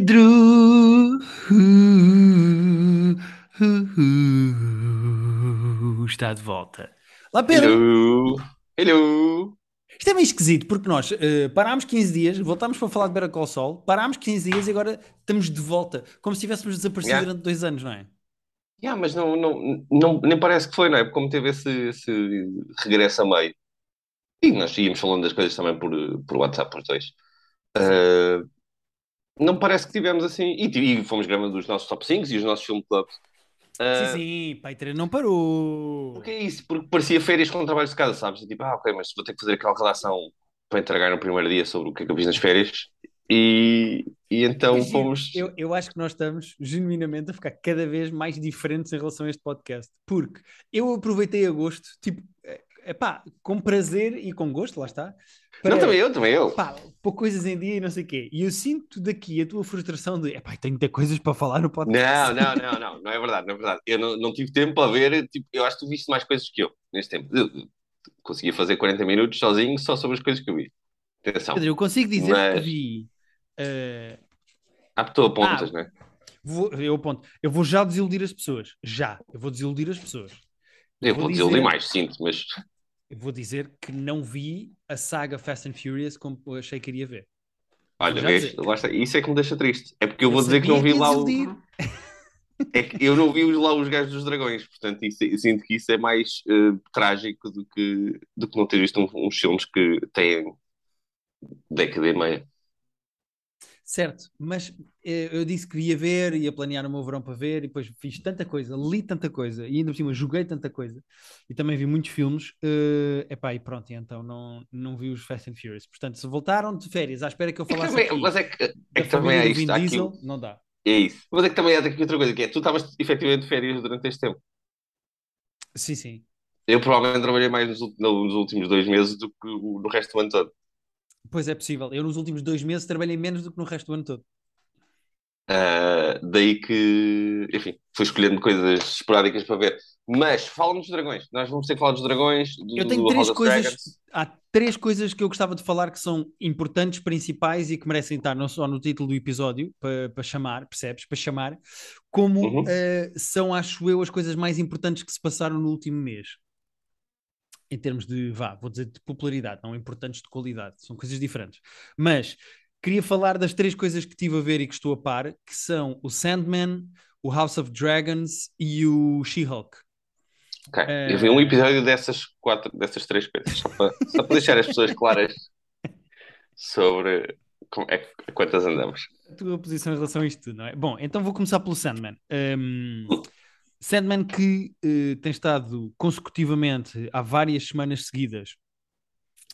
Pedro está de volta. Lá, Pedro. Hello. Hello. Isto é meio esquisito, porque nós uh, parámos 15 dias, voltámos para falar de Better Call Saul, parámos 15 dias e agora estamos de volta, como se tivéssemos desaparecido Yeah. durante dois anos, não é? Yeah, mas não, não, não, nem parece que foi, não é? Porque como teve esse, esse regresso a meio. E nós íamos falando das coisas também por, por WhatsApp, os dois. Uh, não parece que tivemos assim. E, e fomos gravando os nossos top 5 e os nossos film clubs. Uh, Sim, sim, Paitra não parou. Porque é isso, porque parecia férias com trabalhos de casa, sabes? Tipo, ah, ok, mas vou ter que fazer aquela redação para entregar no primeiro dia sobre o que é que eu fiz nas férias. E, e então fomos. Eu, eu acho que nós estamos genuinamente a ficar cada vez mais diferentes em relação a este podcast, porque eu aproveitei agosto, tipo, pá, com prazer e com gosto, lá está. Não, também eu, também eu. Pá, pôr coisas em dia e não sei o quê. E eu sinto daqui a tua frustração de, epá, tenho de ter coisas para falar no podcast. Não, não, não, não, não é verdade, não é verdade. Eu não, não tive tempo para ver, tipo, eu acho que tu viste mais coisas que eu neste tempo. Eu, conseguia fazer 40 minutos sozinho só sobre as coisas que eu vi. Atenção. Pedro, eu consigo dizer Mas- que vi. eh, Ah, tu apontas, Ah. não é? vou, eu aponto, eu vou já desiludir as pessoas. Já, eu vou desiludir as pessoas. Eu vou vou dizer- dizer mais, sinto, mas vou dizer que não vi a saga Fast and Furious como eu achei que iria ver. olha, vês, isso é que me deixa triste. É porque eu vou dizer que não vi lá o. É que eu não vi lá os gajos dos dragões, portanto, isso, eu sinto que isso é mais eh, trágico do que, do que não ter visto uns filmes que têm década e meia. Certo, mas eh, eu disse que ia ver, ia planear o meu verão para ver, e depois fiz tanta coisa, li tanta coisa, e ainda por cima joguei tanta coisa, e também vi muitos filmes, eh, epá, e pronto, e então não, não vi os Fast and Furious. Portanto, se voltaram de férias à espera que eu É que falasse também- mas é que, é que também do isto, há aqui, Diesel, não dá. é isso. Mas é que também há aqui outra coisa, que é, tu estavas efetivamente de férias durante este tempo. Sim, sim. Eu provavelmente trabalhei mais nos, nos últimos dois meses do que o- no resto do ano todo. Pois é possível. Eu nos últimos dois meses trabalhei menos do que no resto do ano todo. Ah, daí que, enfim, fui escolhendo coisas esporádicas para ver. Mas fala-me dos dragões. Nós vamos ter que falar dos dragões, do, Eu tenho três coisas. Dragons. Há três coisas que eu gostava de falar que são importantes, principais e que merecem estar não só no título do episódio, para, para chamar, percebes? Para chamar, como Uhum. eh, são, acho eu, as coisas mais importantes que se passaram no último mês. Em termos de, vá, vou dizer de popularidade, não importantes de qualidade, são coisas diferentes. Mas queria falar das três coisas que estive a ver e que estou a par, que são o Sandman, o House of Dragons e o She-Hulk. Ok, Eh, Eu vi um episódio dessas quatro, dessas três coisas, só para, só para deixar as pessoas claras sobre como é, quantas andamos. a tua posição em relação a isto não é? Bom, então vou começar pelo Sandman. Um, Sandman que eh, tem estado consecutivamente há várias semanas seguidas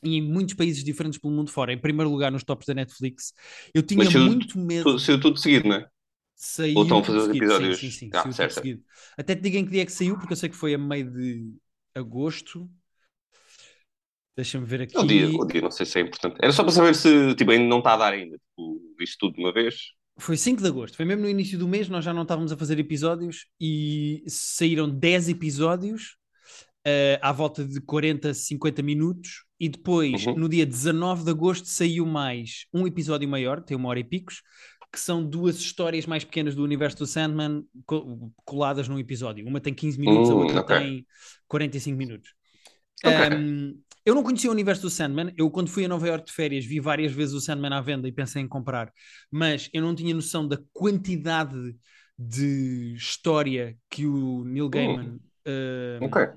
e em muitos países diferentes pelo mundo fora, em primeiro lugar nos tops da Netflix. Eu tinha Mas muito medo. Tudo, saiu tudo seguido, não é? Saiu Ou estão a fazer os episódios? Sim, sim, sim, Ah, certo, certo. Até te digo em que dia é que saiu, porque eu sei que foi a meio de agosto. Deixa-me ver Foi 5 de agosto, foi mesmo no início do mês, nós já não estávamos a fazer episódios e saíram 10 episódios eh, à volta de 40, 50 minutos e depois, Uhum. no dia 19 de agosto, saiu mais um episódio maior, tem uma hora e picos, que são duas histórias mais pequenas do universo do Sandman co- coladas num episódio. Uma tem 15 minutos, a Hum, outra ok. tem 45 minutos. Ok. Um, eu não conhecia o universo do Sandman. Eu, quando fui a Nova York de férias, vi várias vezes o Sandman à venda e pensei em comprar, mas eu não tinha noção da quantidade de história que o Neil Gaiman um, Ok.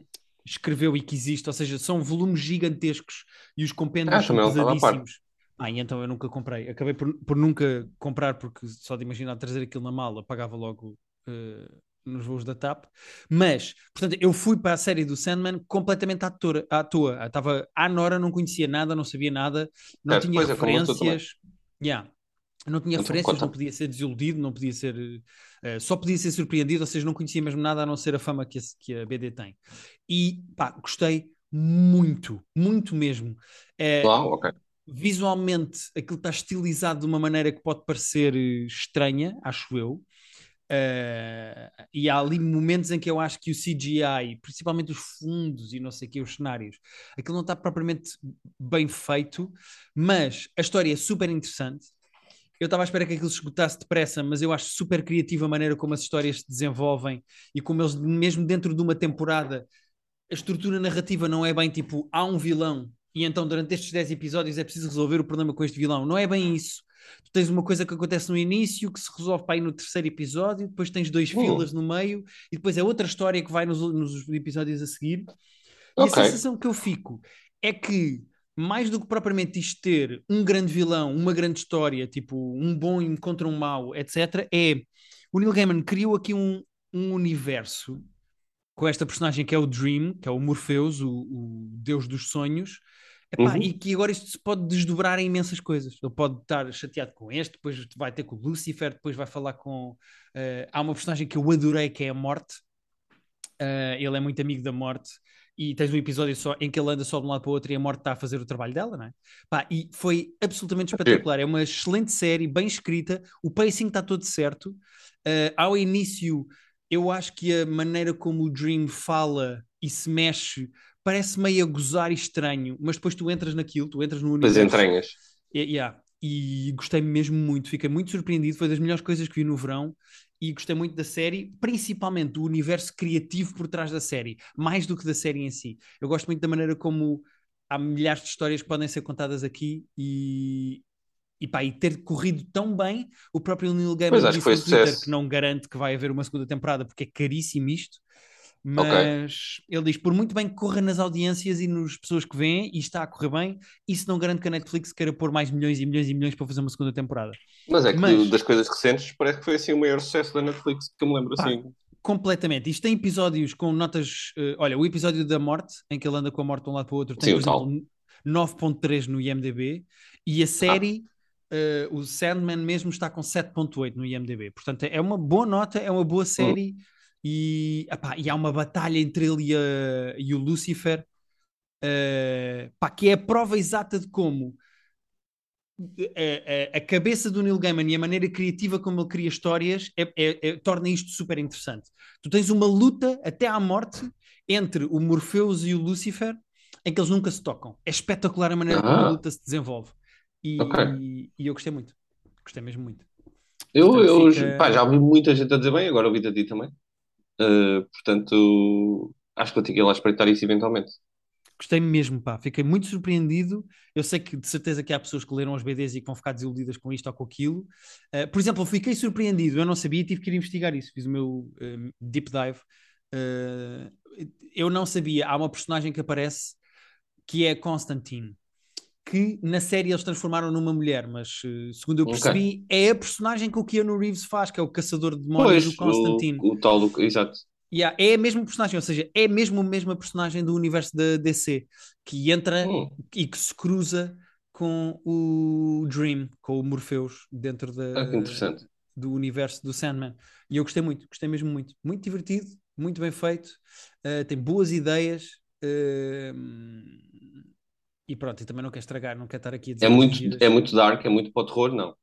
escreveu e que existe. Ou seja, são volumes gigantescos e os compêndios Ah, são par. pesadíssimos. Ah, então eu nunca comprei. Acabei por, por nunca comprar, porque só de imaginar trazer aquilo na mala, pagava logo eh, nos voos da TAP. Mas, portanto, eu fui para a série do Sandman completamente à toa. À toa. Estava à Nora, não conhecia nada, não sabia nada, não tinha é, estou referências. Yeah. Não tinha Então, referências, não podia ser desiludido, não podia ser. eh, só podia ser surpreendido, ou seja, não conhecia mesmo nada a não ser a fama que a, que a BD tem. E pá, gostei muito, muito mesmo. Eh, Uau, ok. visualmente aquilo está estilizado de uma maneira que pode parecer eh, estranha, acho eu. Eh, e há ali momentos em que eu acho que o CGI, principalmente os fundos e não sei o que, os cenários, aquilo não está propriamente bem feito, mas a história é super interessante. eu estava à espera que aquilo se esgotasse depressa, mas eu acho super criativa a maneira como as histórias se desenvolvem e como eles, mesmo dentro de uma temporada, a estrutura narrativa não é bem tipo, há um vilão e então durante estes 10 episódios é preciso resolver o problema com este vilão. Não é bem isso. Tu tens uma coisa que acontece no início que se resolve para ir no terceiro episódio, depois tens dois filas no meio e depois é outra história que vai nos, nos episódios a seguir. E a sensação que eu fico é que, mais do que propriamente isto ter um grande vilão, uma grande história, tipo um bom contra um mau, etc., é o Neil Gaiman criou aqui um, um universo com esta personagem que é o Dream, que é o Morpheus, o, o deus dos sonhos, Epá, Uhum. e que agora isto se pode desdobrar em imensas coisas. Ele pode estar chateado com este, depois vai ter com o Lucifer, depois vai falar com. eh, há uma personagem que eu adorei que é a Morte. Eh, ele é muito amigo da Morte. E tens um episódio só em que ele anda só de um lado para o outro e a Morte está a fazer o trabalho dela, não é? Pá, e foi absolutamente espetacular. É uma excelente série, bem escrita. O pacing está todo certo. Eh, ao início, eu acho que a maneira como o Dream fala e se mexe parece meio a gozar e estranho, mas depois tu entras naquilo, tu entras no universo. entranhas. E, yeah, e gostei mesmo muito, fiquei muito surpreendido, foi das melhores coisas que vi no verão e gostei muito da série, principalmente do universo criativo por trás da série, mais do que da série em si. Eu gosto muito da maneira como há milhares de histórias que podem ser contadas aqui e, e, pá, e ter corrido tão bem, o próprio Neil Gaiman disse que Twitter que não garante que vai haver uma segunda temporada porque é caríssimo isto. Mas ele diz: por muito bem que corra nas audiências e nas pessoas que vêm, e está a correr bem, isso não garante que a Netflix queira pôr mais milhões e milhões e milhões para fazer uma segunda temporada. Mas é que Mas- das coisas recentes parece que foi assim o maior sucesso da Netflix que eu me lembro Pá, assim. Completamente. Isto tem episódios com notas. eh, olha, o episódio da morte, em que ele anda com a morte de um lado para o outro, tem, Sim, por exemplo, 9.3 no IMDB e a série, eh, o Sandman mesmo, está com 7.8 no IMDB. Portanto, é uma boa nota, é uma boa série e, epá, e há uma batalha entre ele e, a- e o Lucifer, pá, que é a prova exata de como a, a- a cabeça do Neil Gaiman e a maneira criativa como ele cria histórias é- é- é- torna isto super interessante. Tu tens uma luta até à morte entre o Morpheus e o Lucifer em que eles nunca se tocam. É espetacular a maneira como a Ah. luta se desenvolve. E, Ok. e eu gostei muito. Gostei mesmo muito. Eu, Portanto, eu fica- pá, já ouvi muita gente a dizer bem, agora ouvi-te a ti também. Uh, portanto, acho que eu tenho que ir lá espreitar isso eventualmente. Gostei mesmo, pá. Fiquei muito surpreendido. Eu sei que de certeza que há pessoas que leram os BDs e que vão ficar desiludidas com isto ou com aquilo. Uh, por exemplo, eu fiquei surpreendido. Eu não sabia e tive que ir investigar isso. Fiz o meu um, deep dive. Uh, eu não sabia. Há uma personagem que aparece que é Constantine. Que na série eles transformaram numa mulher, mas uh, segundo eu percebi, é a personagem que o Keanu Reeves faz, que é o caçador de demónios do Pois, Constantine. o, o tal do. Exato. Yeah, é a mesma personagem, ou seja, é mesmo a mesma personagem do universo da DC que entra Hum, e que se cruza com o Dream, com o Morpheus dentro da, ah, do universo do Sandman. E eu gostei muito, gostei mesmo muito. Muito divertido, muito bem feito, uh, tem boas ideias. uh, e pronto, e também não quer estragar, não quer estar aqui a dizer É muito, é muito dark, é muito para o terror, não.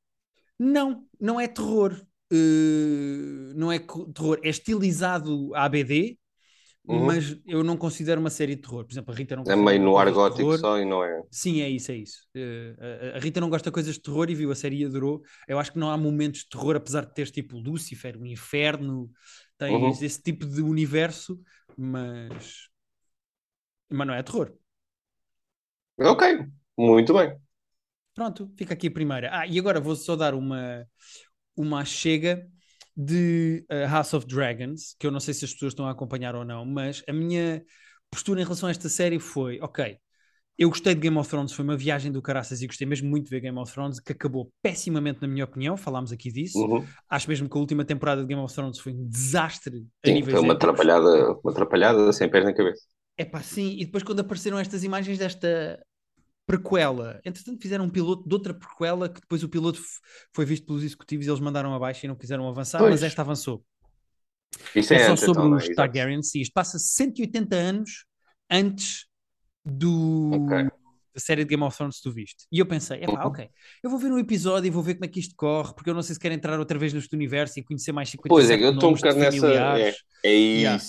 Não, não é terror. Uh, não é terror, é estilizado ABD, Uhum. mas eu não considero uma série de terror. Por exemplo, a Rita não É meio no ar gótico só e não é. Sim, é isso, é isso. Uh, a- a Rita não gosta de coisas de terror e viu a série e adorou. Eu acho que não há momentos de terror, apesar de teres tipo Lúcifer, o inferno, tens Uhum. esse tipo de universo, mas. Mas não é terror. Ok, muito bem. Pronto, fica aqui a primeira. Ah, e agora vou só dar uma, uma chega de uh, House of Dragons, que eu não sei se as pessoas estão a acompanhar ou não, mas a minha postura em relação a esta série foi: ok, eu gostei de Game of Thrones, foi uma viagem do caraças e gostei mesmo muito de ver Game of Thrones, que acabou pessimamente, na minha opinião, falámos aqui disso. Uhum. Acho mesmo que a última temporada de Game of Thrones foi um desastre a Sim, níveis foi uma atrapalhada, uma atrapalhada sem pés na cabeça. É pá, sim, e depois quando apareceram estas imagens desta prequela, entretanto fizeram um piloto de outra prequela que depois o piloto foi visto pelos executivos e eles mandaram abaixo e não quiseram avançar, Pois. mas esta avançou. Isso É é só antes, sobre então, é? os Exato. Targaryens, sim, isto passa 180 anos antes do Ok. da série de Game of Thrones que tu viste. E eu pensei, epá, Uhum. ok, eu vou ver um episódio e vou ver como é que isto corre, porque eu não sei se quero entrar outra vez neste universo e conhecer mais 57 Pois é, eu estou um bocado nessa. É, é Yeah.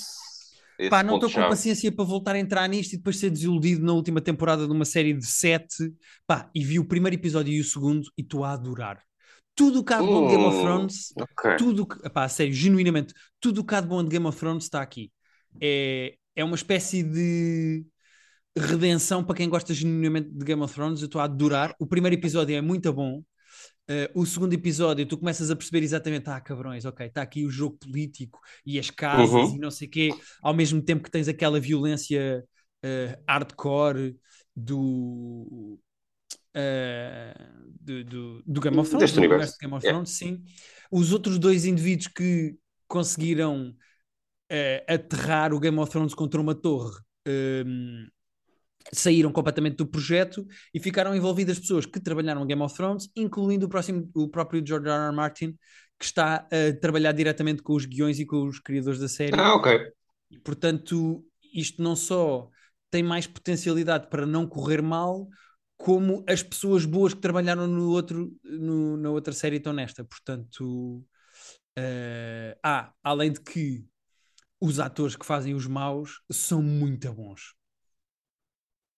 Esse Pá, não estou com paciência para voltar a entrar nisto e depois ser desiludido na última temporada de uma série de sete. Pá, e vi o primeiro episódio e o segundo e estou a adorar. Tudo o que há de bom de Game of Hum, Thrones, ok. tudo que, epá, sério, genuinamente, tudo o que há de bom de Game of Thrones está aqui. É, é uma espécie de redenção para quem gosta genuinamente de Game of Thrones. Eu estou a adorar. O primeiro episódio é muito bom. Uh, o segundo episódio, tu começas a perceber exatamente, ah, cabrões, ok, está aqui o jogo político e as casas Uhum. e não sei o quê, ao mesmo tempo que tens aquela violência uh, hardcore do, uh, do, do, do, Game of Thrones, Deste do universo. de Game of Yeah. Thrones, sim. Os outros dois indivíduos que conseguiram aterrar o Game of Thrones contra uma torre. Um, saíram completamente do projeto e ficaram envolvidas pessoas que trabalharam Game of Thrones, incluindo o, próximo, o próprio George R. R. Martin, que está a trabalhar diretamente com os guiões e com os criadores da série. Ah, ok. E, portanto, isto não só tem mais potencialidade para não correr mal, como as pessoas boas que trabalharam no outro, no, na outra série estão nesta. Portanto, uh, ah, além de que os atores que fazem os maus são muito bons.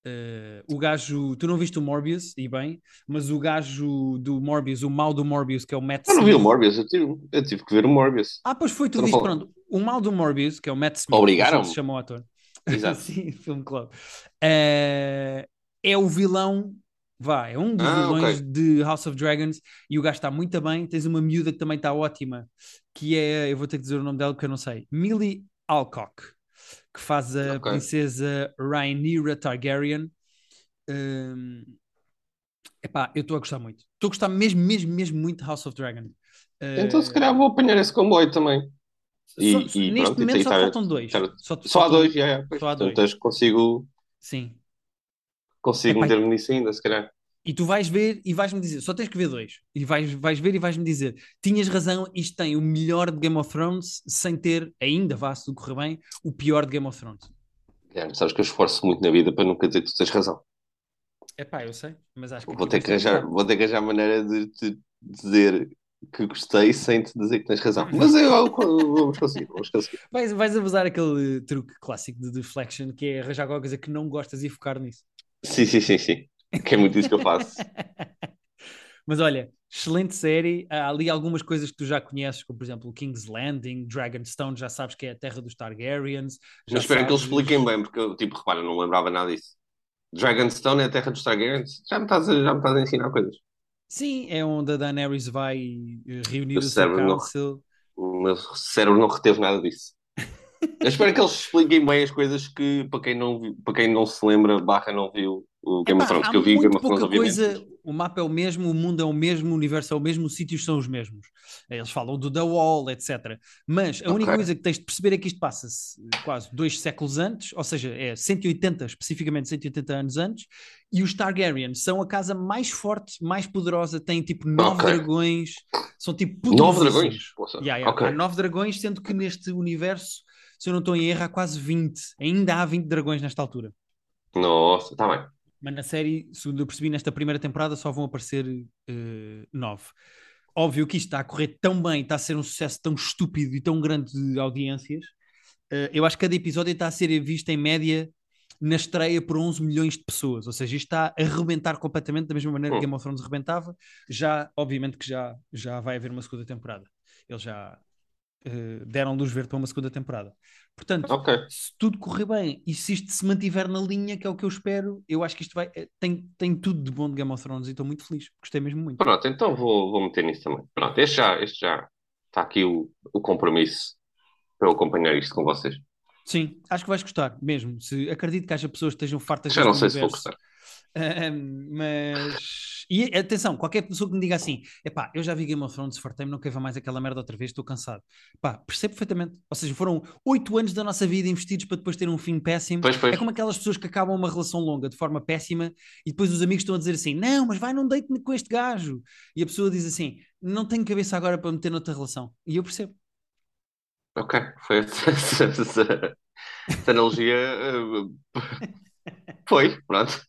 Uh, o gajo, tu não viste o Morbius, e bem, mas o gajo do Morbius, o mal do Morbius, que é o Matt Eu não vi o Smith. Morbius, eu tive, eu tive que ver o Morbius. Ah, pois foi, tu viste, pronto. O mal do Morbius, que é o Matt Smith, Obrigaram-me. assim se chama o ator. Exato. Sim, Film Club. Uh, é o vilão, vá, é um dos Ah, vilões ok. de House of Dragons e o gajo está muito bem. Tens uma miúda que também está ótima, que é, eu vou ter que dizer o nome dela porque eu não sei, Millie Alcock, que faz a Ok. princesa Rhaenyra Targaryen. Um, epá, eu estou a gostar muito. Estou a gostar mesmo, mesmo, mesmo muito de House of Dragon. Uh, Então, se calhar, vou apanhar esse comboio também. E, só- e neste pronto, momento só faltam dois. Só, Só há faltam- dois, já. Pois, Só há dois. que consigo, Sim. consigo meter-me nisso ainda, se calhar. E tu vais ver e vais-me dizer, só tens que ver dois. E vais, vais ver e vais-me dizer: tinhas razão, isto tem o melhor de Game of Thrones, sem ter, ainda vá, se tudo correr bem, o pior de Game of Thrones. Guilherme, sabes que eu esforço muito na vida para nunca dizer que tu tens razão. É pá, eu sei, mas acho que. Vou ter que arranjar, vou ter que arranjar maneira de te dizer que gostei sem te dizer que tens razão. Mas eu, eu- vamos conseguir, vamos conseguir. Vais, vais a usar aquele truque clássico de deflection que é arranjar alguma coisa que não gostas e focar nisso. Sim, sim, sim, sim. Que é muito isso que eu faço. Mas olha, excelente série. Há ali algumas coisas que tu já conheces, como por exemplo o King's Landing, Dragonstone, já sabes que é a terra dos Targaryens. Mas espero que eles sabes- expliquem bem, porque eu, tipo, repara, não lembrava nada disso. Dragonstone é a terra dos Targaryens? Já me estás a, já me estás a ensinar coisas. Sim, é onde a Daenerys vai eh, reunir Eu o seu cérebro não- council. O meu cérebro não reteve nada disso. Eu espero que eles expliquem bem as coisas que, para quem não, para quem não se lembra, barra não viu o Game Epá, of Thrones, que eu vi Game of Thrones, obviamente. coisa. O mapa é o mesmo, o mundo é o mesmo, o universo é o mesmo, os sítios são os mesmos. Eles falam do The Wall, etc. Mas a única Ok. coisa que tens de perceber é que isto passa-se quase dois séculos antes, ou seja, é 180, especificamente 180 anos antes, e os Targaryens são a casa mais forte, mais poderosa, têm tipo nove Ok. dragões, são tipo Nove dragões? Yeah, yeah. ok. Há nove dragões, sendo que neste universo, se eu não estou em erro, há quase 20. Ainda há 20 dragões nesta altura. Nossa, está bem. Mas na série, segundo eu percebi, nesta primeira temporada só vão aparecer eh, nove. Óbvio que isto está a correr tão bem, está a ser um sucesso tão estúpido e tão grande de audiências. Eh, eu acho que cada episódio está a ser visto em média na estreia por 11 milhões de pessoas. Ou seja, isto está a arrebentar completamente da mesma maneira que Hum. Game of Thrones arrebentava. Já, obviamente que já, já vai haver uma segunda temporada. Eles já eh, deram luz verde para uma segunda temporada. Portanto, Ok. se tudo correr bem e se isto se mantiver na linha, que é o que eu espero, eu acho que isto vai. eh, Tem, tem tudo de bom de Game of Thrones e estou muito feliz. Gostei mesmo muito. Pronto, então vou, vou meter nisso também. Pronto, este já, este já está aqui o, o compromisso para eu acompanhar isto com vocês. Sim, acho que vais gostar mesmo. Se, acredito que haja pessoas que estejam fartas Já não sei se vou universo. gostar. Mas. E atenção, qualquer pessoa que me diga assim: epá, eu já vi Game of Thrones, fartei-me, não quero ver mais aquela merda outra vez, estou cansado. Pá, percebo perfeitamente. Ou seja, foram oito anos da nossa vida investidos para depois ter um fim péssimo. Pois, pois. É como aquelas pessoas que acabam uma relação longa de forma péssima e depois os amigos estão a dizer assim: não, mas vai num date com este gajo. E a pessoa diz assim: não tenho cabeça agora para meter noutra relação. E eu percebo. Ok, foi essa, analogia. eh, foi, pronto.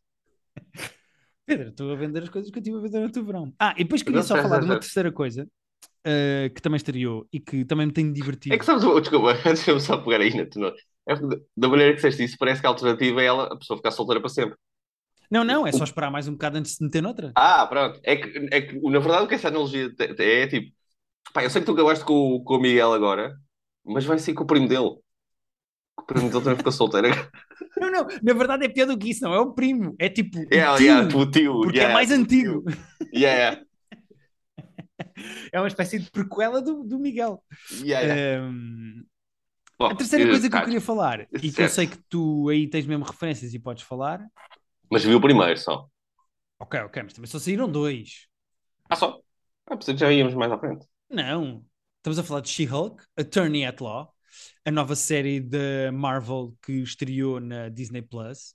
Pedro, estou a vender as coisas que eu estive a vender no teu verão. Ah, e depois queria só falar de uma terceira coisa uh, que também estreou e que também me tem divertido. É que sabes, desculpa, deixa-me só pegar aí na tua. É da maneira que disseste isso, parece que a alternativa é ela, a pessoa ficar solteira para sempre. Não, não, é só esperar mais um bocado antes de se meter noutra. Ah, pronto. É que, é que na verdade, o que essa analogia é, é tipo, pá, eu sei que tu acabaste com, com o Miguel agora, mas vai ser com o primo dele. O primo dele também ficou solteiro. Não, não, na verdade é pior do que isso, não é o primo, é tipo o Yeah, tio, yeah, o tio. porque yeah, é mais o antigo. Yeah, É uma espécie de prequela do, do Miguel. Ahm, Bom, a terceira eh, coisa que eu tá, queria falar, e que eu certo. sei que tu aí tens mesmo referências e podes falar. Mas viu o primeiro só. Ok, ok, mas também só saíram dois. Ah, só? Ah, pensei que já íamos mais à frente. Não. Estamos a falar de She-Hulk, Attorney at Law, a nova série da Marvel que estreou na Disney Plus.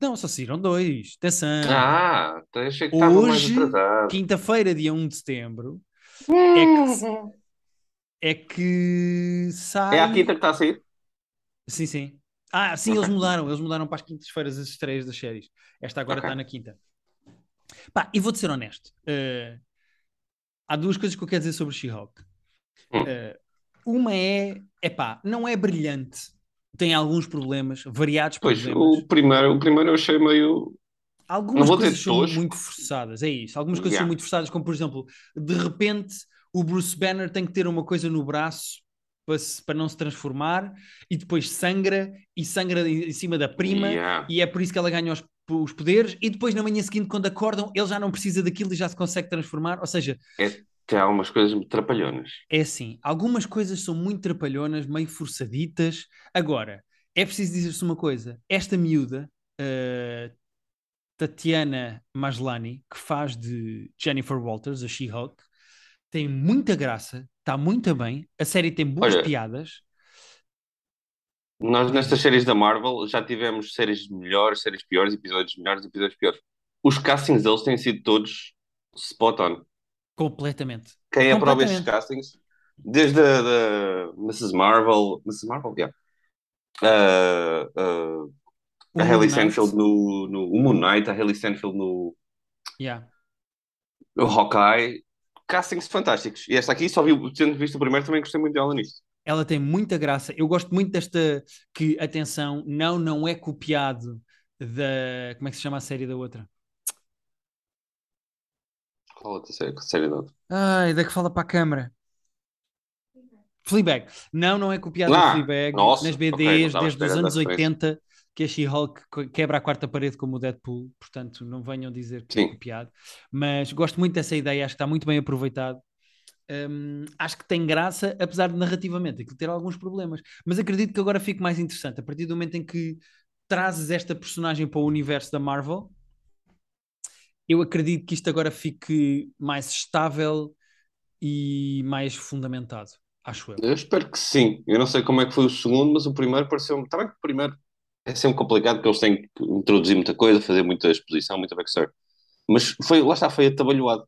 Não, só saíram dois. Atenção. Ah, até achei que Hoje, quinta-feira, dia 1 de setembro, Hum. é que sai. É a quinta que está a sair? Sim, sim. Ah, sim, eles mudaram. Eles mudaram para as quintas-feiras as estreias das séries. Esta agora Ok. está na quinta. Pá, e vou-te ser honesto. eh, há duas coisas que eu quero dizer sobre She-Hulk. Hum. Eh, uma é, epá, não é brilhante. Tem alguns problemas, variados Pois, problemas. o primeiro, o primeiro eu achei meio. Algumas não vou dizer coisas são tosco. muito forçadas, é isso. Algumas coisas são Yeah. muito forçadas, como por exemplo, de repente o Bruce Banner tem que ter uma coisa no braço para, se- para não se transformar e depois sangra e sangra em cima da prima Yeah. e é por isso que ela ganha os, os poderes e depois na manhã seguinte quando acordam ele já não precisa daquilo e já se consegue transformar, ou seja, Tem algumas coisas trapalhonas. é assim, algumas coisas são muito trapalhonas, meio forçaditas. Agora, é preciso dizer-se uma coisa: esta miúda, uh, Tatiana Maslany, que faz de Jennifer Walters, a She-Hulk, tem muita graça, está muito bem, a série tem boas Olha, piadas. Nós nestas séries da Marvel já tivemos séries melhores, séries piores, episódios melhores, episódios piores. Os castings deles têm sido todos spot on. Completamente. Quem aprova estes castings, desde a da Mrs. Marvel, Mrs. Marvel, yeah. Uh, uh, a Knight, Steinfeld no, no Moon Knight, a Hailey Steinfeld no, yeah. no Hawkeye. Castings fantásticos. E esta aqui, só vi, tendo visto o primeiro, também gostei muito dela nisto. Ela tem muita graça. Eu gosto muito desta que, atenção, não, não é copiado da. Como é que se chama a série da outra? Qual outra série? Que série outra? Ai, da que fala para a câmara. Fleabag. Não, não é copiado Ah, Fleabag. nossa, Nas não BDs, à desde os anos da referência. 80, que a She-Hulk quebra a quarta parede como o Deadpool. Portanto, não venham dizer que é Sim. copiado. Mas gosto muito dessa ideia, acho que está muito bem aproveitado. Hum, acho que tem graça, apesar de narrativamente aquilo ter alguns problemas. Mas acredito que agora fique mais interessante. A partir do momento em que trazes esta personagem para o universo da Marvel, eu acredito que isto agora fique mais estável e mais fundamentado, acho eu. Eu espero que sim. Eu não sei como é que foi o segundo, mas o primeiro pareceu-me. Está bem que o primeiro é sempre complicado porque eles têm que introduzir muita coisa, fazer muita exposição, muita backstory. Mas foi, lá está, foi atabalhoado.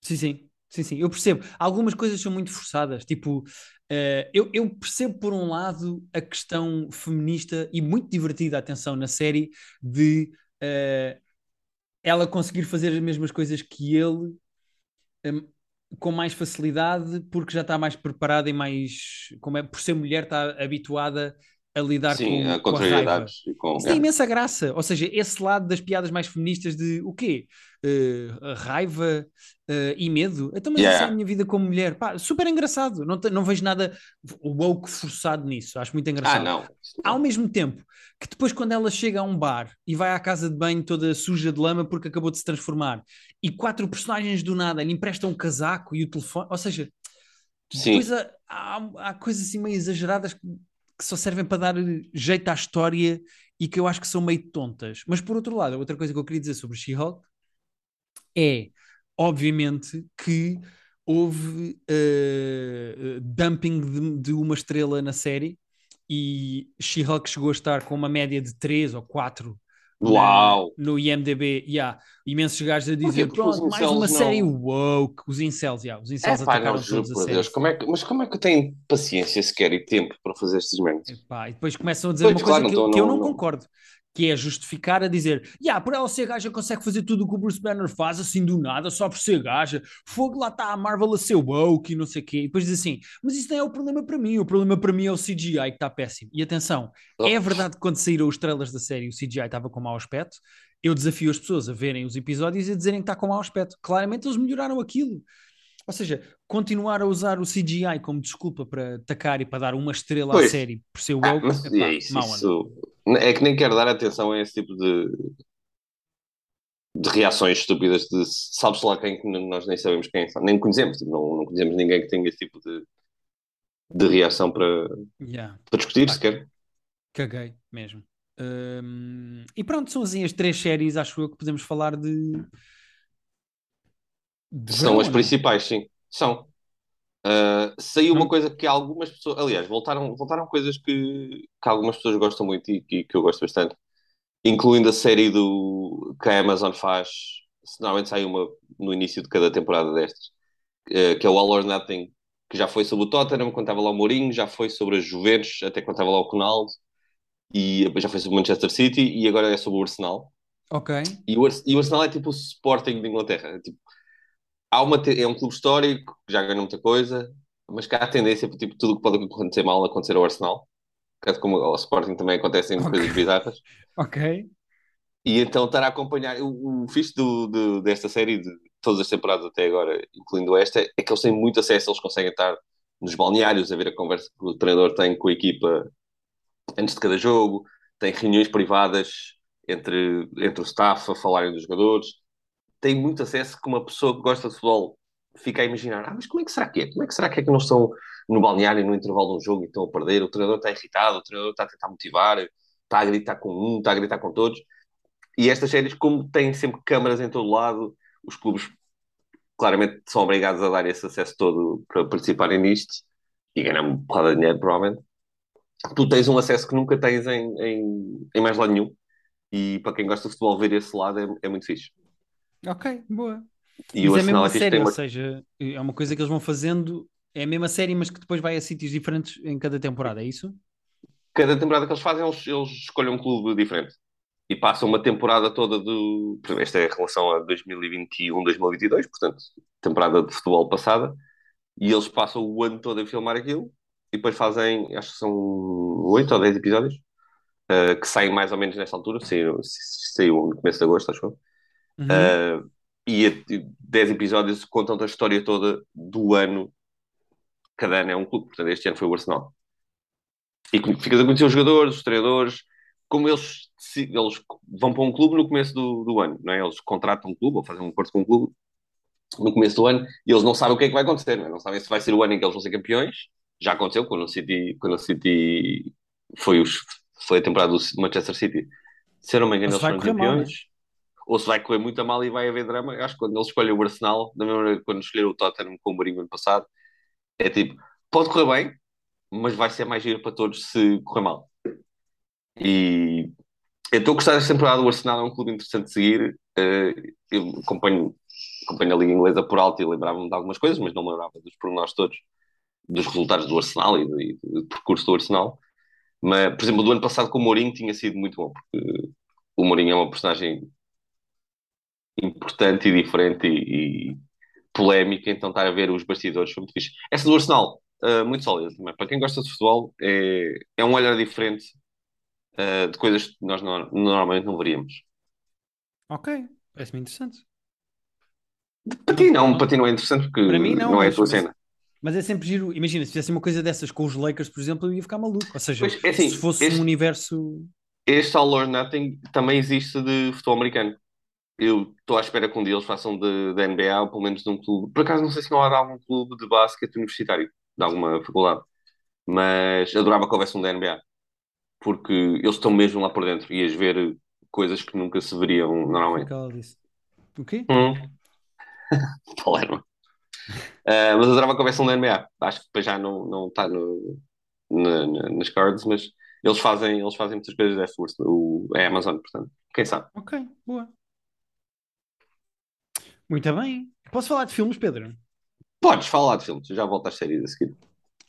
Sim, sim, sim, sim, eu percebo. Algumas coisas são muito forçadas, tipo, eh, eu, eu percebo por um lado a questão feminista e muito divertida, atenção, na série, de eh, ela conseguir fazer as mesmas coisas que ele hum, com mais facilidade porque já está mais preparada e mais, como é, por ser mulher, está habituada a lidar Sim, com, a com a raiva. Com, Isso tem yeah. imensa graça. Ou seja, esse lado das piadas mais feministas de o quê? A raiva eh, e medo. Então, mas essa é a Yeah. minha vida como mulher. Pá, super engraçado. Não, te- não vejo nada woke forçado nisso. Acho muito Ah, engraçado. não. Ao mesmo tempo que depois, quando ela chega a um bar e vai à casa de banho toda suja de lama porque acabou de se transformar, e quatro personagens do nada lhe emprestam um casaco e o telefone, ou seja, Sim. depois há, há, há coisas assim meio exageradas que, só servem para dar jeito à história e que eu acho que são meio tontas. Mas por outro lado, outra coisa que eu queria dizer sobre She-Hulk é, obviamente, que houve eh, dumping de, de uma estrela na série e She-Hulk chegou a estar com uma média de 3 ou 4 na- Uau! no IMDB. Yeah, imensos gajos a dizer: pronto, mais uma não- série woke. Os incels, yeah, os incels É pá, não, juro por. Deus. Como é que, mas como é que têm paciência sequer e tempo para fazer estes merdas? Epá, e depois começam a dizer Pois, uma coisa claro, que, eu, tô- que eu não não- concordo. Que é justificar a dizer, yeah, por ela ser gaja consegue fazer tudo o que o Bruce Banner faz assim do nada, só por ser gaja, fogo lá está a Marvel a ser woke e não sei o quê, e depois diz assim, mas isso não é o problema para mim, o problema para mim é o CGI que está péssimo. E atenção, Oh. é verdade que quando saíram os trailers da série o CGI estava com mau aspecto, eu desafio as pessoas a verem os episódios e a dizerem que está com mau aspecto. Claramente eles melhoraram aquilo. Ou seja, continuar a usar o CGI como desculpa para atacar e para dar uma estrela à Pois. série por ser Ah, woke, epá, é isso, mau isso- É que nem quero dar atenção a esse tipo de, de reações estúpidas de sabes lá quem que nós nem sabemos quem são, nem conhecemos, tipo, não, não conhecemos ninguém que tenha esse tipo de, de reação para, Yeah. para discutir Pá, sequer. Caguei mesmo. Hum, e pronto, são assim as três séries, acho eu, que podemos falar de. de São verão, as não? principais, sim. São. Uh, saiu uma coisa que algumas pessoas, aliás, voltaram, voltaram coisas que, que algumas pessoas gostam muito e que, que eu gosto bastante, incluindo a série do, que a Amazon faz. Normalmente sai uma no início de cada temporada destas, uh, que é o All or Nothing, que já foi sobre o Tottenham, quando estava lá o Mourinho, já foi sobre a Juventus, até quando estava lá o Ronaldo, e já foi sobre o Manchester City, e agora é sobre o Arsenal. Ok. E o, Ars- e o Arsenal é tipo o Sporting de Inglaterra. É, tipo, há uma, é um clube histórico que já ganhou muita coisa, mas que há a tendência para tipo, tudo o que pode acontecer mal acontecer ao Arsenal. Caso como ao Sporting também acontecem Ok. coisas bizarras. Ok. E então estar a acompanhar. O, o fixe do, do- desta série, de todas as temporadas até agora, incluindo esta, é que eles têm muito acesso, eles conseguem estar nos balneários a ver a conversa que o treinador tem com a equipa antes de cada jogo, tem reuniões privadas entre, entre o staff a falarem dos jogadores, tem muito acesso que uma pessoa que gosta de futebol fica a imaginar, ah, mas como é que será que é? Como é que será que é que não estão no balneário no intervalo de um jogo e estão a perder? O treinador está irritado, o treinador está a tentar motivar, está a gritar com um, está a gritar com todos. E estas séries, como têm sempre câmaras em todo lado, os clubes claramente são obrigados a dar esse acesso todo para participarem nisto e ganhar uma porrada de dinheiro, provavelmente. Tu tens um acesso que nunca tens em, em, em mais lado nenhum. E para quem gosta de futebol, ver esse lado é, é muito fixe. Ok, boa. E mas o é mesmo uma série, tem ou uma... seja, é uma coisa que eles vão fazendo, é a mesma série, mas que depois vai a sítios diferentes em cada temporada, é isso? Cada temporada que eles fazem, eles, eles escolhem um clube diferente. E passam uma temporada toda do. Esta é a relação a 2021-2022, portanto, temporada de futebol passada. E eles passam o ano todo a filmar aquilo. E depois fazem, acho que são 8 ou 10 episódios, uh, que saem mais ou menos nesta altura. Saiu, saiu no começo de agosto, acho eu. Uhum. Uh, e a- 10 episódios contam a história toda do ano. Cada ano é um clube. Portanto, este ano foi o Arsenal. E ficas a conhecer os jogadores, os treinadores, como eles, eles vão para um clube no começo do, do ano, não é? Eles contratam um clube ou fazem um acordo com um clube no começo do ano e eles não sabem o que é que vai acontecer, não, é? não sabem se vai ser o ano em que eles vão ser campeões. Já aconteceu quando o City, quando o City foi, os, foi a temporada do Manchester City. Se eu não me engano, eles foram mal, campeões. Ou se vai correr muito a mal e vai haver drama. Eu Acho que quando eles escolhem o Arsenal, da mesma maneira que quando escolheram o Tottenham com o Mourinho ano passado, é tipo, pode correr bem, mas vai ser mais giro para todos se correr mal. E eu estou a gostar desta temporada. O Arsenal é um clube interessante de seguir. Eh, eu acompanho, acompanho a Liga Inglesa por alto e lembrava-me de algumas coisas, mas não me lembrava dos pormenores todos, dos resultados do Arsenal e do, e do percurso do Arsenal. Mas, por exemplo, do ano passado com o Mourinho tinha sido muito bom, porque o Mourinho é uma personagem importante e diferente e, e polémica, então estar a ver os bastidores foi muito fixe. Essa do Arsenal, uh, muito sólida também. Para quem gosta de futebol, é, é um olhar diferente uh, de coisas que nós no- normalmente não veríamos. Ok, parece-me interessante. Para ti não, para ti não é interessante porque Para mim não, é a tua mas- cena. Mas é sempre giro. Imagina, se fizesse uma coisa dessas com os Lakers, por exemplo, eu ia ficar maluco. Ou seja, Pois, é assim, se fosse este- um universo. Este All or Nothing também existe de futebol americano. Eu estou à espera que um deles façam de, de NBA, ou pelo menos de um clube. Por acaso não sei se não há de algum clube de basquete universitário, de alguma faculdade. Mas adorava que houvesse um da NBA. Porque eles estão mesmo lá por dentro. Ias ver coisas que nunca se veriam normalmente. O quê? Hum. Palermo. Ah, mas adorava que houvesse um da NBA. Acho que depois já não, não está no, na- na- nas cards, mas eles fazem, eles fazem muitas coisas dessa força. O, é a Amazon, portanto. Quem sabe? Ok, boa. Muito bem. Posso falar de filmes, Pedro? Podes falar de filmes, já volto às séries a seguir.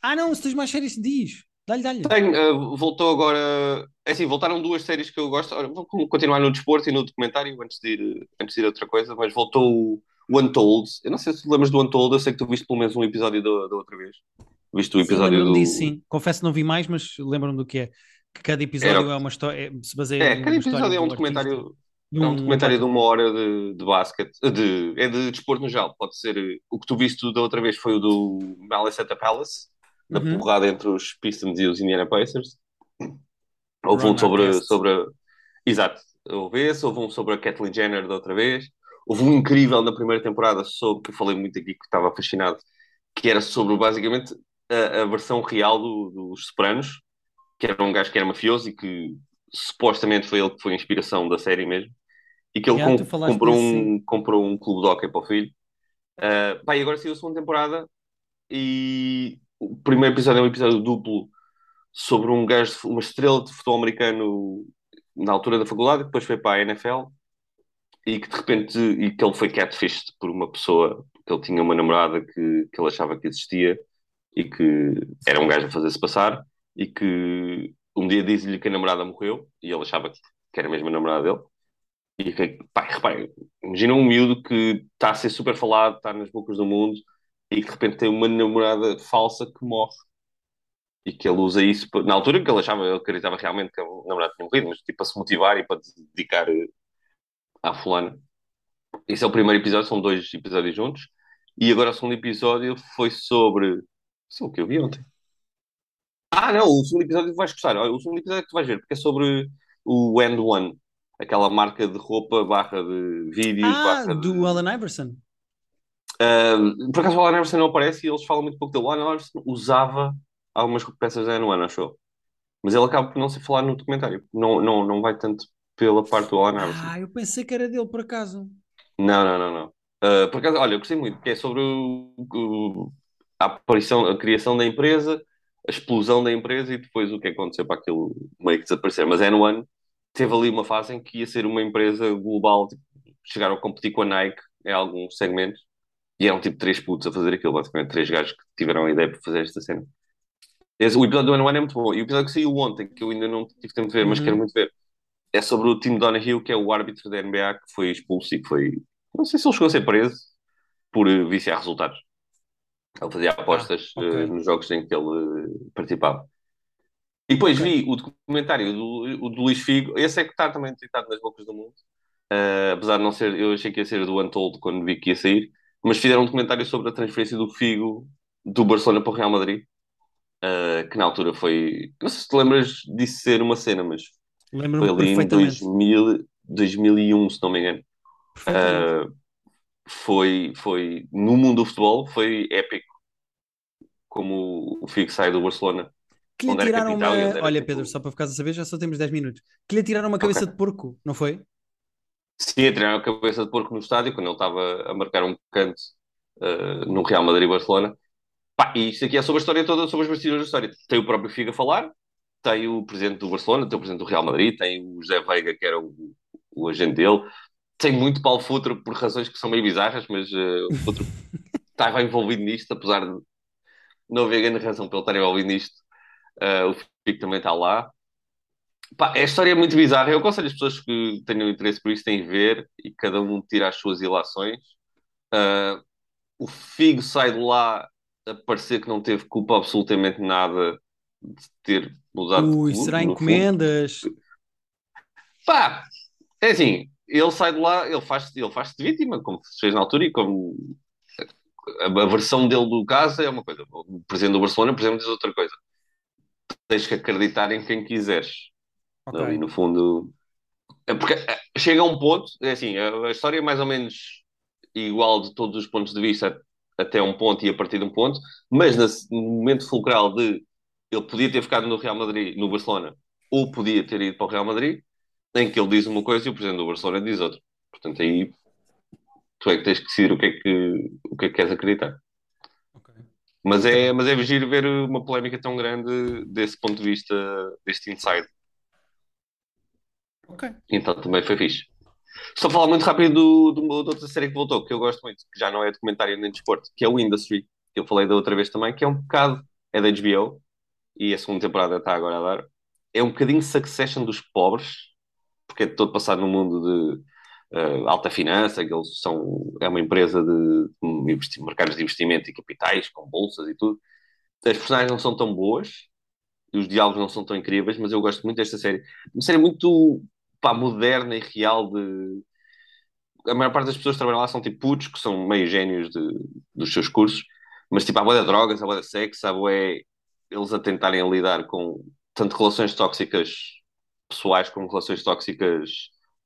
Ah, não, se tens mais séries, diz. Dá-lhe, dá-lhe. Tenho, uh, voltou agora. É assim, voltaram duas séries que eu gosto. Ora, vou continuar no desporto e no documentário antes de ir, antes de ir a outra coisa, mas voltou o, o Untold. Eu não sei se te lembras do Untold, eu sei que tu viste pelo menos um episódio da, da outra vez. Viste o Sim, episódio lembro-me do. disso, sim. Confesso que não vi mais, mas lembro-me do que é. Que cada episódio Era, é uma história, é- se baseia é, cada episódio é um documentário. É um um documentário de uma hora de, de basquete, de, é de desporto no geral. Pode ser. eh, O que tu viste da outra vez foi o do Malice at the Palace, da Uhum. porrada entre os Pistons e os Indiana Pacers. Houve um sobre, sobre. Exato, houve esse, houve um sobre a Kathleen Jenner da outra vez. Houve um incrível na primeira temporada sobre, que eu falei muito aqui, que estava fascinado, que era sobre basicamente a, a versão real do- dos Sopranos, que era um gajo que era mafioso e que supostamente foi ele que foi a inspiração da série mesmo, e que ele Já, com- comprou, um, comprou um clube de hóquei para o filho. Uh, pá, e agora saiu a segunda temporada e o primeiro episódio é um episódio duplo sobre um gajo, uma estrela de futebol americano na altura da faculdade, que depois foi para a NFL e que de repente e que ele foi catfished por uma pessoa, que ele tinha uma namorada que, que ele achava que existia e que era um gajo a fazer-se passar e que um dia diz-lhe que a namorada morreu e ele achava que, que era mesmo a namorada dele. E pá, repara, imagina um miúdo que está a ser super falado, está nas bocas do mundo e que de repente tem uma namorada falsa que morre. E que ele usa isso pa- na altura que ele achava, ele acreditava realmente que a namorada tinha morrido, mas tipo para se motivar e para dedicar eh, à fulana. Esse é o primeiro episódio, são dois episódios juntos. E agora o segundo episódio foi sobre. Sei o que eu vi ontem. Ah, não, o segundo episódio vais gostar. O segundo episódio é que tu vais ver, porque é sobre o End One, aquela marca de roupa, barra de vídeos, Ah, barra do de. Allen Iverson. Ah, por acaso o Allen Iverson não aparece e eles falam muito pouco dele. O Allen Iverson usava algumas peças da End One, achou. Mas ele acaba por não se falar no documentário. Não, não, não vai tanto pela parte do Allen Iverson. Ah, eu pensei que era dele por acaso. Não, não, não, não. Ah, por acaso, olha, eu gostei muito, que é sobre o- o- a aparição, a criação da empresa, a explosão da empresa e depois o que aconteceu para aquilo meio que desaparecer. Mas a N1 teve ali uma fase em que ia ser uma empresa global, tipo, chegaram a competir com a Nike em alguns segmentos e eram tipo três putos a fazer aquilo, basicamente, três gajos que tiveram a ideia para fazer esta cena. Esse- o episódio do N1 é muito bom. E o episódio que saiu ontem, que eu ainda não tive tempo de ver, mas Uhum. quero muito ver, é sobre o Tim Donahue, que é o árbitro da NBA que foi expulso e que foi. Não sei se ele chegou a ser preso por eh, viciar resultados. Ele fazia apostas Ah, eh, ok. nos jogos em que ele eh, participava. E depois Ok. vi o documentário do, o do Luís Figo, esse é que está também tentado nas bocas do mundo. Eh, apesar de não ser, eu achei que ia ser do Untold quando vi que ia sair, mas fizeram um documentário sobre a transferência do Figo do Barcelona para o Real Madrid, eh, que na altura foi. Não sei se te lembras disso ser uma cena, mas foi Lembro-me ali em perfeitamente. 2000, 2001, se não me engano. Uh, foi, foi no mundo do futebol, foi épico como o Figo sai do Barcelona, Que lhe era tiraram uma. Olha, Pedro, só para ficares a saber, já só temos 10 minutos. Que lhe tiraram uma cabeça Ok. de porco, não foi? Sim, treinar a cabeça de porco no estádio, quando ele estava a marcar um canto uh, no Real Madrid e e isto aqui é sobre a história toda, sobre os bastidores da história. Tem o próprio Figo a falar, tem o presidente do Barcelona, tem o presidente do Real Madrid, tem o José Veiga, que era o, o agente dele, tem muito Paulo Futre por razões que são meio bizarras, mas uh, o Futre estava envolvido nisto, apesar de não haver grande razão para ele estar envolvido nisto. Uh, o Figo também está lá. Pá, a história é muito bizarra. Eu aconselho as pessoas que tenham interesse por isso, têm de ver e cada um tira as suas ilações. Uh, o Figo sai de lá a parecer que não teve culpa absolutamente nada de ter mudado de Ui, clube, será no fundo. encomendas? Pá, é assim, ele sai de lá, ele faz-se ele faz de vítima, como se fez na altura, e como a, a versão dele do caso é uma coisa. O presidente do Barcelona, por exemplo, diz outra coisa. Tens que acreditar em quem quiseres. Ok. Ali, no fundo. É porque é, chega a um ponto, é assim, a, a história é mais ou menos igual de todos os pontos de vista até um ponto e a partir de um ponto, mas no momento fulcral de ele podia ter ficado no Real Madrid, no Barcelona, ou podia ter ido para o Real Madrid, em que ele diz uma coisa e o presidente do Barcelona diz outra. Portanto, aí tu é que tens que decidir o que é que, o que, é que queres acreditar. Mas é, mas é giro ver uma polémica tão grande desse ponto de vista, deste inside. Ok. Então também foi fixe. A falar muito rápido do, do, da outra série que voltou, que eu gosto muito, que já não é documentário nem de desporto, que é o Industry, que eu falei da outra vez também, que é um bocado, é da HBO, e a segunda temporada está agora a dar. É um bocadinho Succession dos pobres, porque é todo passado no mundo de uh, alta finança, que eles são, é uma empresa de, de mercados de investimento e capitais, com bolsas e tudo. As personagens não são tão boas, os diálogos não são tão incríveis, mas eu gosto muito desta série. Uma série muito pá, moderna e real de... A maior parte das pessoas que trabalham lá são tipo putos, que são meio génios de, dos seus cursos, mas tipo, há boa de drogas, há boa de sexo, há boa eles a tentarem lidar com tanto relações tóxicas pessoais como relações tóxicas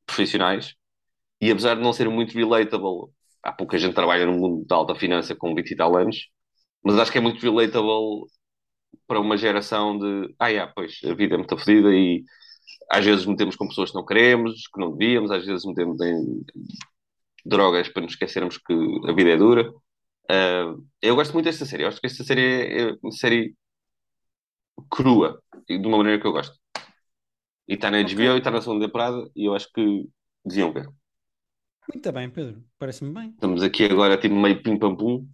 profissionais. E apesar de não ser muito relatable, há pouca gente que trabalha no mundo da alta finança com 20 e tal anos, mas acho que é muito relatable para uma geração de ah, yeah, pois, a vida é muito fodida e às vezes metemos com pessoas que não queremos, que não devíamos, às vezes metemos em drogas para nos esquecermos que a vida é dura. Uh, eu gosto muito desta série. Eu acho que esta série é uma série crua, de uma maneira que eu gosto. E está na HBO okay. e está na segunda temporada e eu acho que deviam ver. Muito bem, Pedro. Parece-me bem. Estamos aqui agora, tipo, meio pim-pam-pum.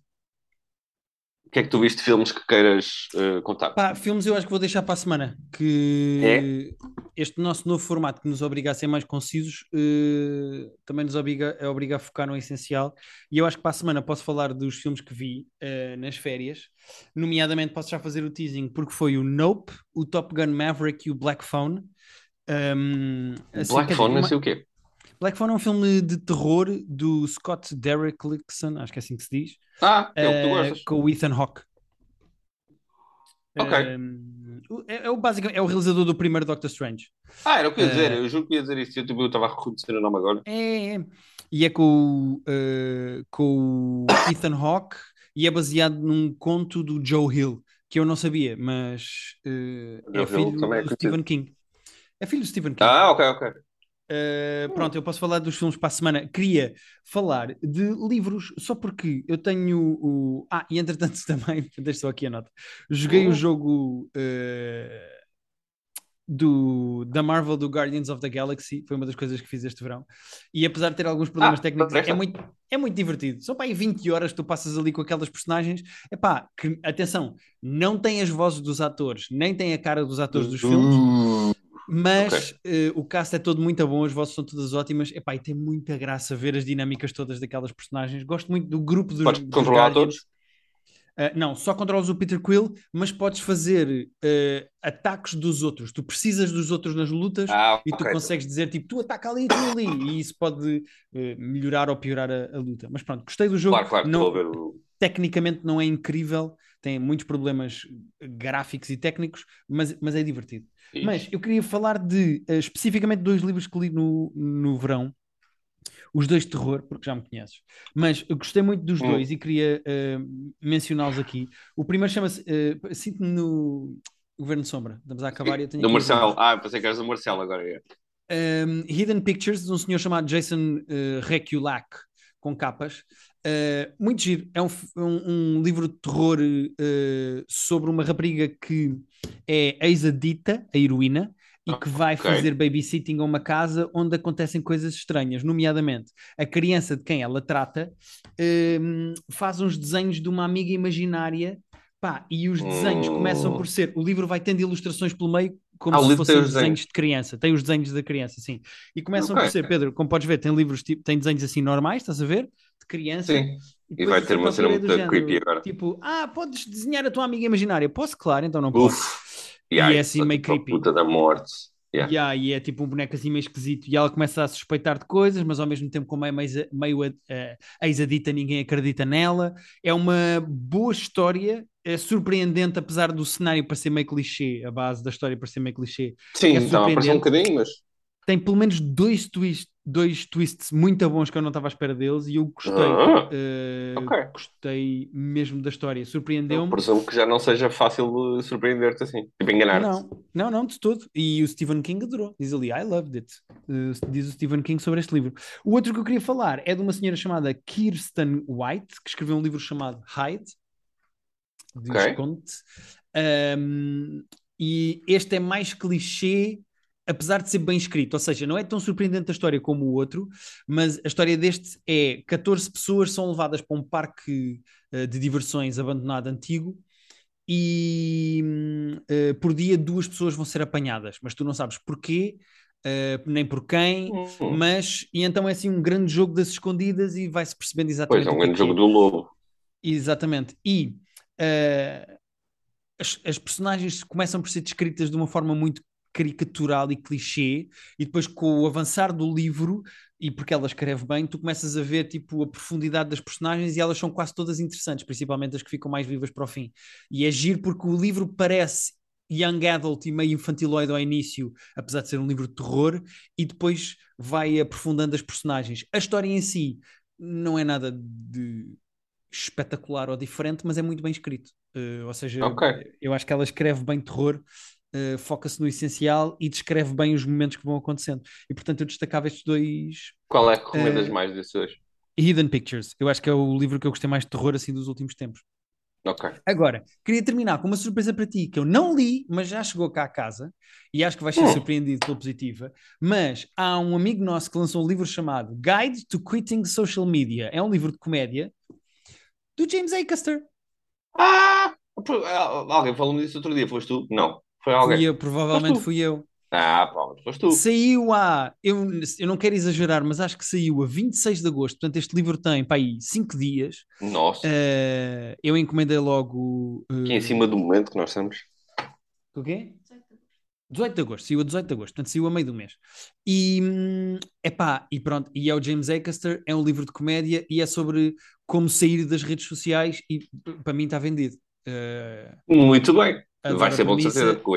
O que é que tu viste filmes que queiras uh, contar? Pá, filmes eu acho que vou deixar para a semana. Que é? este nosso novo formato que nos obriga a ser mais concisos uh, também nos obriga, é obriga a focar no essencial. E eu acho que para a semana posso falar dos filmes que vi uh, nas férias. Nomeadamente posso já fazer o teasing porque foi o Nope, o Top Gun Maverick e o Black Phone. Um, Black Phone, não sei o quê. Black Phone é um filme de terror do Scott Derrickson, acho que é assim que se diz. Ah, é o que tu eh, gostas. Com o Ethan Hawke. Ok. é, é, o básico, é o realizador do primeiro Doctor Strange. Ah, era o que eu ia dizer, uh, eu juro que ia dizer isso, eu tipo, estava a reconhecer o nome agora. É, é. e é com, uh, com o Ethan Hawke e é baseado num conto do Joe Hill, que eu não sabia, mas uh, é filho é do Stephen King. É filho do Stephen King. Ah, ok, ok. Uh, pronto, eu posso falar dos filmes para a semana. Queria falar de livros, só porque eu tenho o. Ah, e entretanto também, deixa só aqui a nota. Joguei o jogo uh, do, da Marvel do Guardians of the Galaxy, foi uma das coisas que fiz este verão. E apesar de ter alguns problemas ah, técnicos, é muito, é muito divertido. Só para aí 20 horas tu passas ali com aquelas personagens. É pá, atenção, não tem as vozes dos atores, nem tem a cara dos atores dos filmes. Mas okay. uh, o cast é todo muito bom, as vozes são todas ótimas. Epá, e tem muita graça ver as dinâmicas todas daquelas personagens. Gosto muito do grupo dos, Podes dos controlar todos? Uh, não, só controlas o Peter Quill, mas podes fazer uh, ataques dos outros. Tu precisas dos outros nas lutas ah, e tu okay. consegues dizer tipo, tu ataca ali e tu ali. E isso pode melhorar ou piorar a, a, luta. Mas pronto, gostei do jogo. Claro, claro, não, Tecnicamente não é incrível, tem muitos problemas gráficos e técnicos, mas, mas é divertido. Mas eu queria falar de uh, especificamente dois livros que li no, no verão. Os dois de terror, porque já me conheces. Mas eu gostei muito dos hum. dois e queria uh, mencioná-los aqui. O primeiro chama-se uh, Sinto-me no Governo de Sombra. Estamos a acabar e eu tenho. Do Marcelo. Ah, pensei que eras do Marcelo agora. É. Um, Hidden Pictures, de um senhor chamado Jason uh, Reculak, com capas. Uh, muito giro. É um, um, um livro de terror uh, sobre uma rapariga que é ex-adita, a heroína, e que vai okay. fazer babysitting a uma casa onde acontecem coisas estranhas, nomeadamente a criança de quem ela trata uh, faz uns desenhos de uma amiga imaginária. Pá, e os desenhos começam por ser. O livro vai tendo ilustrações pelo meio, como ah, se fossem os desenhos de criança. Tem os desenhos da criança, sim. E começam okay. por ser, Pedro, como podes ver, tem livros tipo, tem desenhos assim normais, estás a ver? de criança. Sim. E, e vai ter uma cena muito creepy agora. Tipo, ah, podes desenhar a tua amiga imaginária. Posso, claro, então não posso. Yeah, e é assim meio creepy. Puta da morte. Yeah. Yeah, e é tipo um boneco assim meio esquisito. E ela começa a suspeitar de coisas, mas ao mesmo tempo, como é meio, meio uh, ex-adita, ninguém acredita nela. É uma boa história, é surpreendente, apesar do cenário parecer meio clichê, a base da história parecer meio clichê. Sim, é então, um bocadinho, mas tem pelo menos dois twists, dois twists muito bons que eu não estava à espera deles e eu gostei. Uh, okay. Gostei mesmo da história. Surpreendeu-me. Presumo que já não seja fácil surpreender-te assim, tipo enganar-te. Não, não, não, de todo. E o Stephen King adorou. Diz ali, I loved it. Uh, diz o Stephen King sobre este livro. O outro que eu queria falar é de uma senhora chamada Kirsten White, que escreveu um livro chamado Hyde, de okay. Um, e este é mais clichê apesar de ser bem escrito, ou seja, não é tão surpreendente a história como o outro, mas a história deste é 14 pessoas são levadas para um parque uh, de diversões abandonado antigo e uh, por dia duas pessoas vão ser apanhadas, mas tu não sabes porquê, uh, nem por quem, uhum. mas e então é assim um grande jogo das escondidas e vai-se percebendo exatamente. Pois é, um grande jogo do lobo. Exatamente. E uh, as, as, personagens começam por ser descritas de uma forma muito caricatural e clichê, e depois com o avançar do livro, e porque ela escreve bem, tu começas a ver tipo a profundidade das personagens e elas são quase todas interessantes, principalmente as que ficam mais vivas para o fim. E é giro porque o livro parece young adult e meio infantiloide ao início, apesar de ser um livro de terror, e depois vai aprofundando as personagens. A história em si não é nada de espetacular ou diferente, mas é muito bem escrito. Uh, ou seja, okay. eu acho que ela escreve bem terror, uh, foca-se no essencial e descreve bem os momentos que vão acontecendo. E portanto eu destacava estes dois. Qual é que recomendas uh, mais desses dois? Hidden Pictures. Eu acho que é o livro que eu gostei mais de terror assim dos últimos tempos. Ok. Agora, queria terminar com uma surpresa para ti que eu não li, mas já chegou cá a casa e acho que vais ser hum. surpreendido pela positiva. Mas há um amigo nosso que lançou um livro chamado Guide to Quitting Social Media. É um livro de comédia do James Acaster. Ah! Alguém falou-me disso outro dia, foste tu? Não. Foi alguém. Fui eu, provavelmente fui eu. Ah, pá, foste tu. Saiu a. Eu, eu não quero exagerar, mas acho que saiu a 26 de agosto. Portanto, este livro tem para aí 5 dias. Nossa. Uh, eu encomendei logo. Uh... Aqui em cima do momento que nós estamos. O quê? 18 de agosto, saiu a 18 de agosto, portanto saiu a meio do mês. E, epá, e pronto, e é o James Acaster, é um livro de comédia e é sobre como sair das redes sociais e para mim está vendido. Uh, Muito bem, vai ser bom de certeza, porque o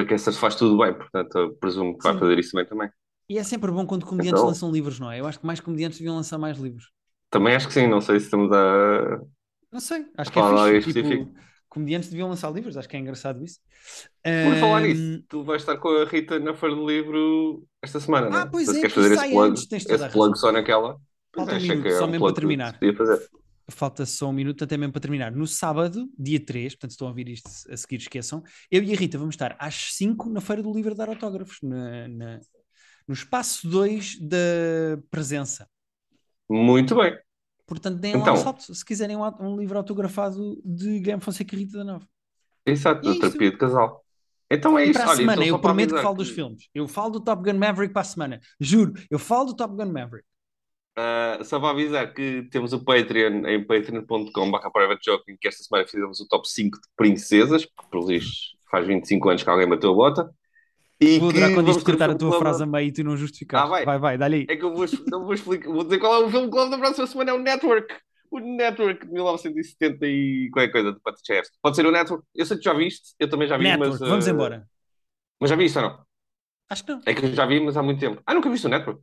Acaster, o faz tudo bem, portanto presumo que vai fazer isso bem também. E é sempre bom quando comediantes então, lançam livros, não é? Eu acho que mais comediantes deviam lançar mais livros. Também acho que sim, não sei se estamos a... Não sei, acho que é fixe, tipo, comediantes deviam lançar livros, acho que é engraçado isso. Por um... falar nisso, tu vais estar com a Rita na Feira do Livro esta semana, não é? Ah, pois é, queres fazer esse plug, antes, esse plug só naquela? Falta um minuto, é só um mesmo para terminar. Falta só um minuto até mesmo para terminar. No sábado, dia 3, portanto, se estão a ouvir isto a seguir, esqueçam, eu e a Rita vamos estar às 5 na Feira do Livro dar autógrafos, na, na, no espaço 2 da presença. Muito bem. Portanto, deem então, lá um salto se quiserem um, um, livro autografado de Guilherme Fonseca e Rita da Nova. Exato, da terapia de casal. Então é e isso. Para a Olha, semana, então, eu prometo que falo que... dos filmes. Eu falo do Top Gun Maverick para a semana. Juro, eu falo do Top Gun Maverick. Uh, só para avisar que temos o Patreon em patreon.com.br que esta semana fizemos o top 5 de princesas, porque por isso faz 25 anos que alguém bateu a bota. E vou durar quando isto cortar a tua frase a meio e tu não justificar. Ah, vai, vai, vai dá-lhe. É que eu vou, não vou explicar, vou dizer qual é o filme clube da próxima semana, é o Network. O Network de 1970 e qualquer coisa de Patichevsky. Pode ser o Network. Eu sei que já viste, eu também já vi, Network, mas. Vamos uh... embora. Mas já viste ou não? Acho que não. É que eu já vi, mas há muito tempo. Ah, nunca viste o Network?